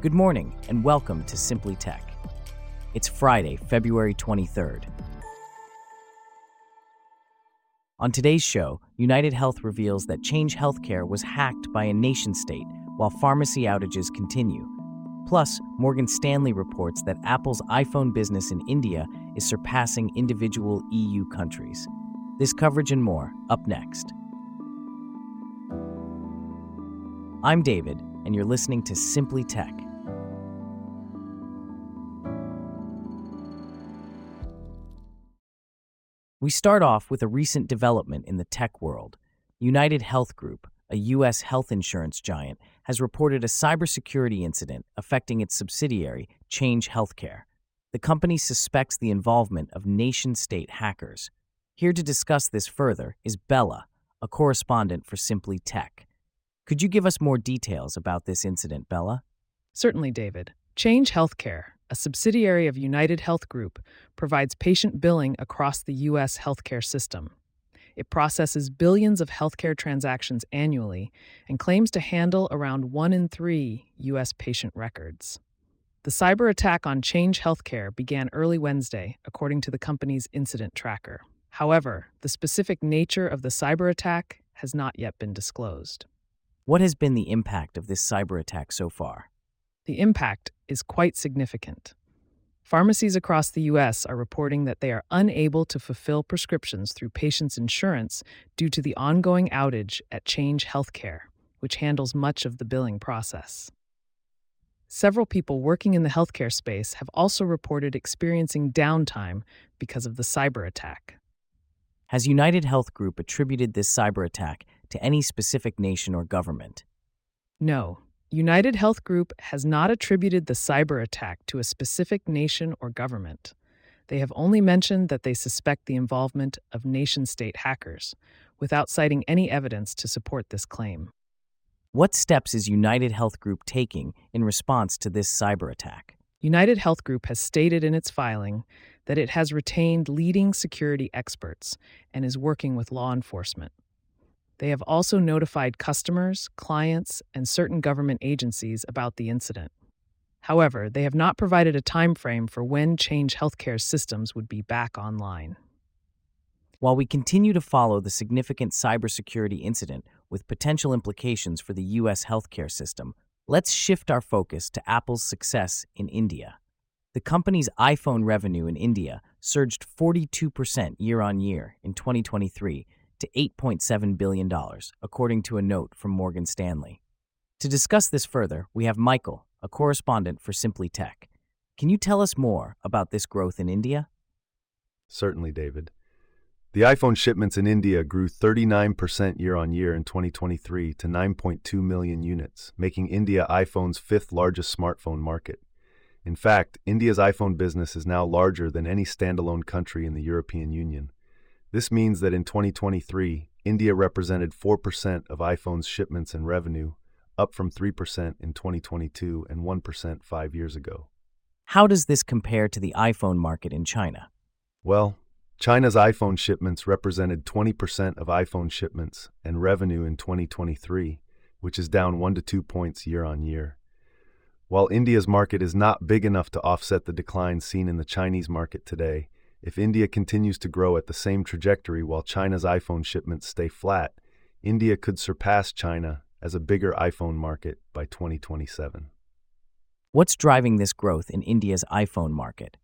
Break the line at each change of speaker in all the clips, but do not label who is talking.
Good morning and welcome to Simply Tech. It's Friday, February 23rd. On today's show, UnitedHealth reveals that Change Healthcare was hacked by a nation state while pharmacy outages continue. Plus, Morgan Stanley reports that Apple's iPhone business in India is surpassing individual EU countries. This coverage and more up next. I'm David, and you're listening to Simply Tech. We start off with a recent development in the tech world. UnitedHealth Group, a U.S. health insurance giant, has reported a cybersecurity incident affecting its subsidiary, Change Healthcare. The company suspects the involvement of nation state hackers. Here to discuss this further is Bella, a correspondent for Simply Tech. Could you give us more details about this incident, Bella?
Certainly, David. Change Healthcare, a subsidiary of UnitedHealth Group, provides patient billing across the U.S. healthcare system. It processes billions of healthcare transactions annually and claims to handle around one in three U.S. patient records. The cyber attack on Change Healthcare began early Wednesday, according to the company's incident tracker. However, the specific nature of the cyber attack has not yet been disclosed.
What has been the impact of this cyber attack so far?
The impact is quite significant. Pharmacies across the U.S. are reporting that they are unable to fulfill prescriptions through patients' insurance due to the ongoing outage at Change Healthcare, which handles much of the billing process. Several people working in the healthcare space have also reported experiencing downtime because of the cyber attack.
Has UnitedHealth Group attributed this cyber attack to any specific nation or government?
No, UnitedHealth Group has not attributed the cyber attack to a specific nation or government. They have only mentioned that they suspect the involvement of nation state hackers, without citing any evidence to support this claim.
What steps is UnitedHealth Group taking in response to this cyber attack?
UnitedHealth Group has stated in its filing that it has retained leading security experts and is working with law enforcement. They have also notified customers, clients, and certain government agencies about the incident. However, they have not provided a time frame for when Change Healthcare systems would be back online.
While we continue to follow the significant cybersecurity incident with potential implications for the U.S. healthcare system, let's shift our focus to Apple's success in India. The company's iPhone revenue in India surged 42% year on year in 2023 to $8.7 billion, according to a note from Morgan Stanley. To discuss this further, we have Michael, a correspondent for Simply Tech. Can you tell us more about this growth in India?
Certainly, David. The iPhone shipments in India grew 39% year on year in 2023 to 9.2 million units, making India iPhone's fifth largest smartphone market. In fact, India's iPhone business is now larger than any standalone country in the European Union. This means that in 2023, India represented 4% of iPhone's shipments and revenue, up from 3% in 2022 and 1% five years ago.
How does this compare to the iPhone market in China?
Well, China's iPhone shipments represented 20% of iPhone shipments and revenue in 2023, which is down 1 to 2 points year on year. While India's market is not big enough to offset the decline seen in the Chinese market today, if India continues to grow at the same trajectory while China's iPhone shipments stay flat, India could surpass China as a bigger iPhone market by 2027.
What's driving this growth in India's iPhone market?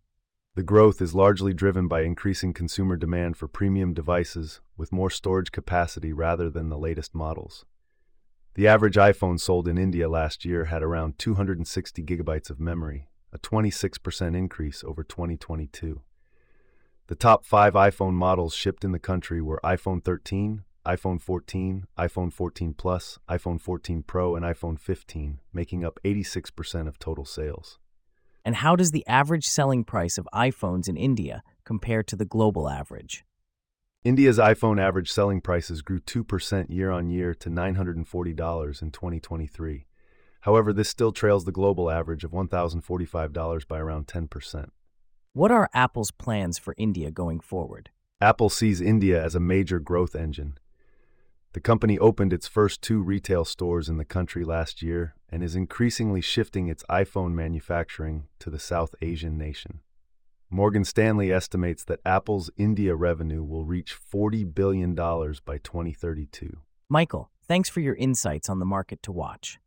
The growth is largely driven by increasing consumer demand for premium devices with more storage capacity rather than the latest models. The average iPhone sold in India last year had around 260 gigabytes of memory, a 26% increase over 2022. The top five iPhone models shipped in the country were iPhone 13, iPhone 14, iPhone 14 Plus, iPhone 14 Pro, and iPhone 15, making up 86% of total sales.
And how does the average selling price of iPhones in India compare to the global average?
India's iPhone average selling prices grew 2% year on year to $940 in 2023. However, this still trails the global average of $1,045 by around 10%.
What are Apple's plans for India going forward?
Apple sees India as a major growth engine. The company opened its first two retail stores in the country last year and is increasingly shifting its iPhone manufacturing to the South Asian nation. Morgan Stanley estimates that Apple's India revenue will reach $40 billion by 2032.
Michael, thanks for your insights on the market to watch.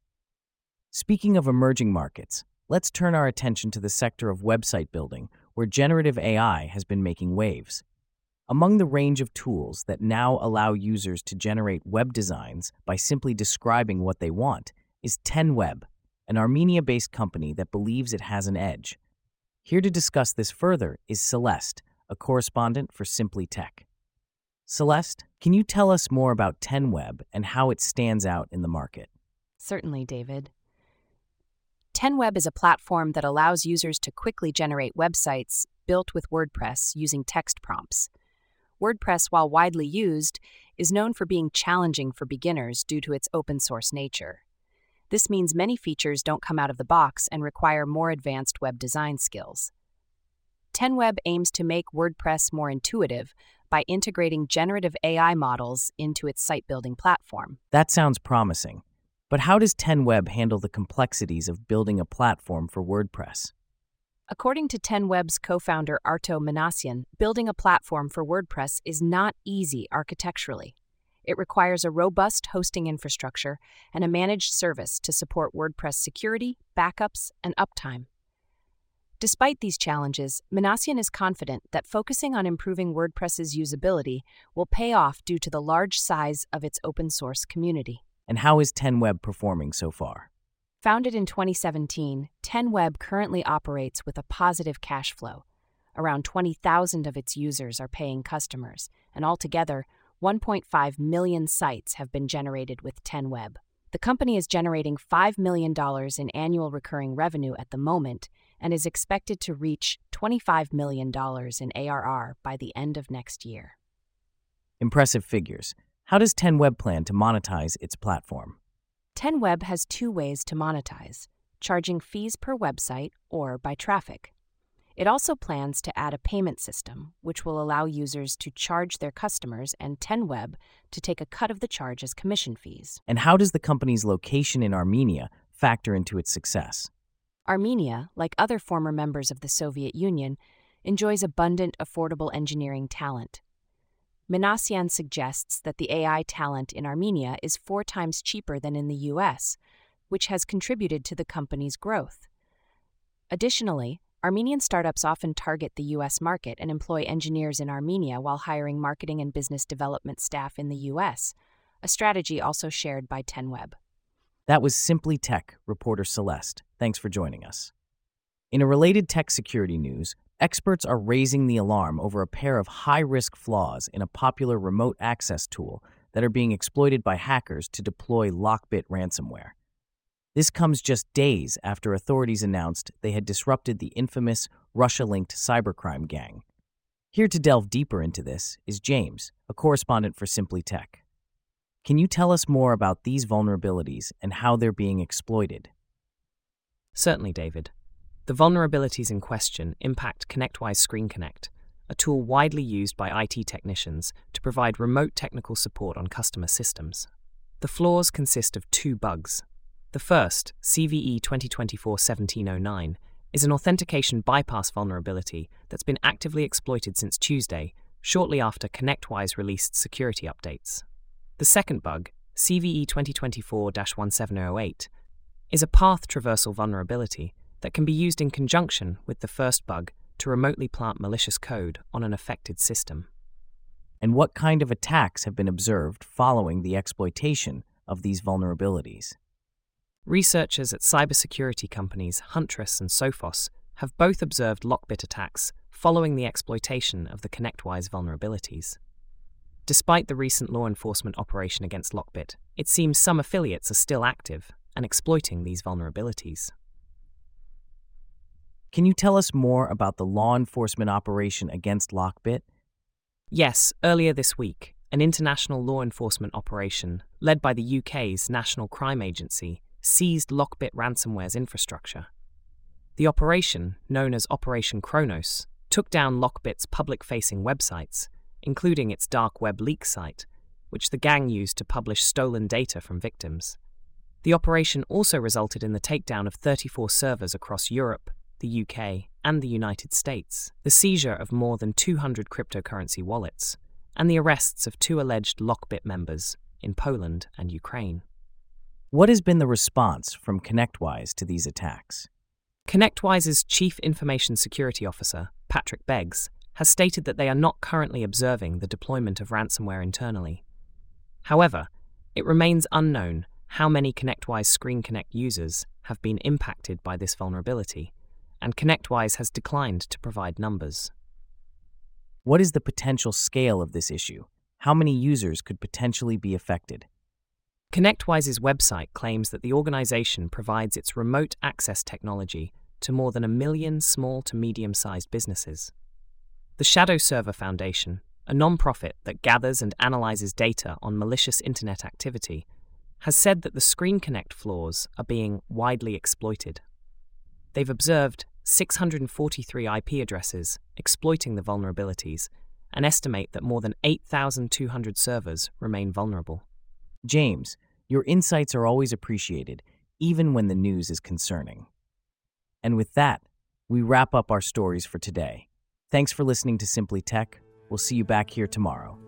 Speaking of emerging markets, let's turn our attention to the sector of website building, where generative AI has been making waves. Among the range of tools that now allow users to generate web designs by simply describing what they want is 10web, an Armenia based company that believes it has an edge. Here to discuss this further is Celeste, a correspondent for Simply Tech. Celeste, can you tell us more about 10web and how it stands out in the market?
Certainly, David. 10web is a platform that allows users to quickly generate websites built with WordPress using text prompts. WordPress, while widely used, is known for being challenging for beginners due to its open source nature. This means many features don't come out of the box and require more advanced web design skills. 10web aims to make WordPress more intuitive by integrating generative AI models into its site building platform.
That sounds promising. But how does 10web handle the complexities of building a platform for WordPress?
According to 10web's co founder Arto Minasyan, building a platform for WordPress is not easy architecturally. It requires a robust hosting infrastructure and a managed service to support WordPress security, backups, and uptime. Despite these challenges, Minasyan is confident that focusing on improving WordPress's usability will pay off due to the large size of its open source community.
And how is 10web performing so far?
Founded in 2017, 10web currently operates with a positive cash flow. Around 20,000 of its users are paying customers, and altogether, 1.5 million sites have been generated with 10web. The company is generating $5 million in annual recurring revenue at the moment and is expected to reach $25 million in ARR by the end of next year.
Impressive figures. How does 10web plan to monetize its platform?
10web has two ways to monetize charging fees per website or by traffic. It also plans to add a payment system, which will allow users to charge their customers and 10web to take a cut of the charge as commission fees.
And how does the company's location in Armenia factor into its success?
Armenia, like other former members of the Soviet Union, enjoys abundant, affordable engineering talent. Minasyan suggests that the AI talent in Armenia is four times cheaper than in the US, which has contributed to the company's growth. Additionally, Armenian startups often target the U.S. market and employ engineers in Armenia while hiring marketing and business development staff in the U.S., a strategy also shared by 10web.
That was Simply Tech reporter Celeste. Thanks for joining us. In a related tech security news, experts are raising the alarm over a pair of high risk flaws in a popular remote access tool that are being exploited by hackers to deploy Lockbit ransomware. This comes just days after authorities announced they had disrupted the infamous Russia linked cybercrime gang. Here to delve deeper into this is James, a correspondent for Simply Tech. Can you tell us more about these vulnerabilities and how they're being exploited?
Certainly, David. The vulnerabilities in question impact ConnectWise ScreenConnect, a tool widely used by IT technicians to provide remote technical support on customer systems. The flaws consist of two bugs the first, CVE 2024 1709, is an authentication bypass vulnerability that's been actively exploited since Tuesday, shortly after ConnectWise released security updates. The second bug, CVE 2024 1708, is a path traversal vulnerability that can be used in conjunction with the first bug to remotely plant malicious code on an affected system.
And what kind of attacks have been observed following the exploitation of these vulnerabilities?
Researchers at cybersecurity companies Huntress and Sophos have both observed Lockbit attacks following the exploitation of the ConnectWise vulnerabilities. Despite the recent law enforcement operation against Lockbit, it seems some affiliates are still active and exploiting these vulnerabilities.
Can you tell us more about the law enforcement operation against Lockbit?
Yes, earlier this week, an international law enforcement operation led by the UK's National Crime Agency seized Lockbit ransomware's infrastructure. The operation, known as Operation Cronos, took down Lockbit's public facing websites, including its dark web leak site, which the gang used to publish stolen data from victims. The operation also resulted in the takedown of 34 servers across Europe, the UK, and the United States, the seizure of more than 200 cryptocurrency wallets, and the arrests of two alleged Lockbit members in Poland and Ukraine.
What has been the response from ConnectWise to these attacks?
ConnectWise's Chief Information Security Officer, Patrick Beggs, has stated that they are not currently observing the deployment of ransomware internally. However, it remains unknown how many ConnectWise ScreenConnect users have been impacted by this vulnerability, and ConnectWise has declined to provide numbers.
What is the potential scale of this issue? How many users could potentially be affected?
ConnectWise's website claims that the organization provides its remote access technology to more than a million small to medium sized businesses. The Shadowserver Foundation, a non-profit that gathers and analyzes data on malicious internet activity, has said that the ScreenConnect flaws are being widely exploited. They've observed 643 IP addresses exploiting the vulnerabilities and estimate that more than 8,200 servers remain vulnerable.
James, your insights are always appreciated, even when the news is concerning. And with that, we wrap up our stories for today. Thanks for listening to Simply Tech. We'll see you back here tomorrow.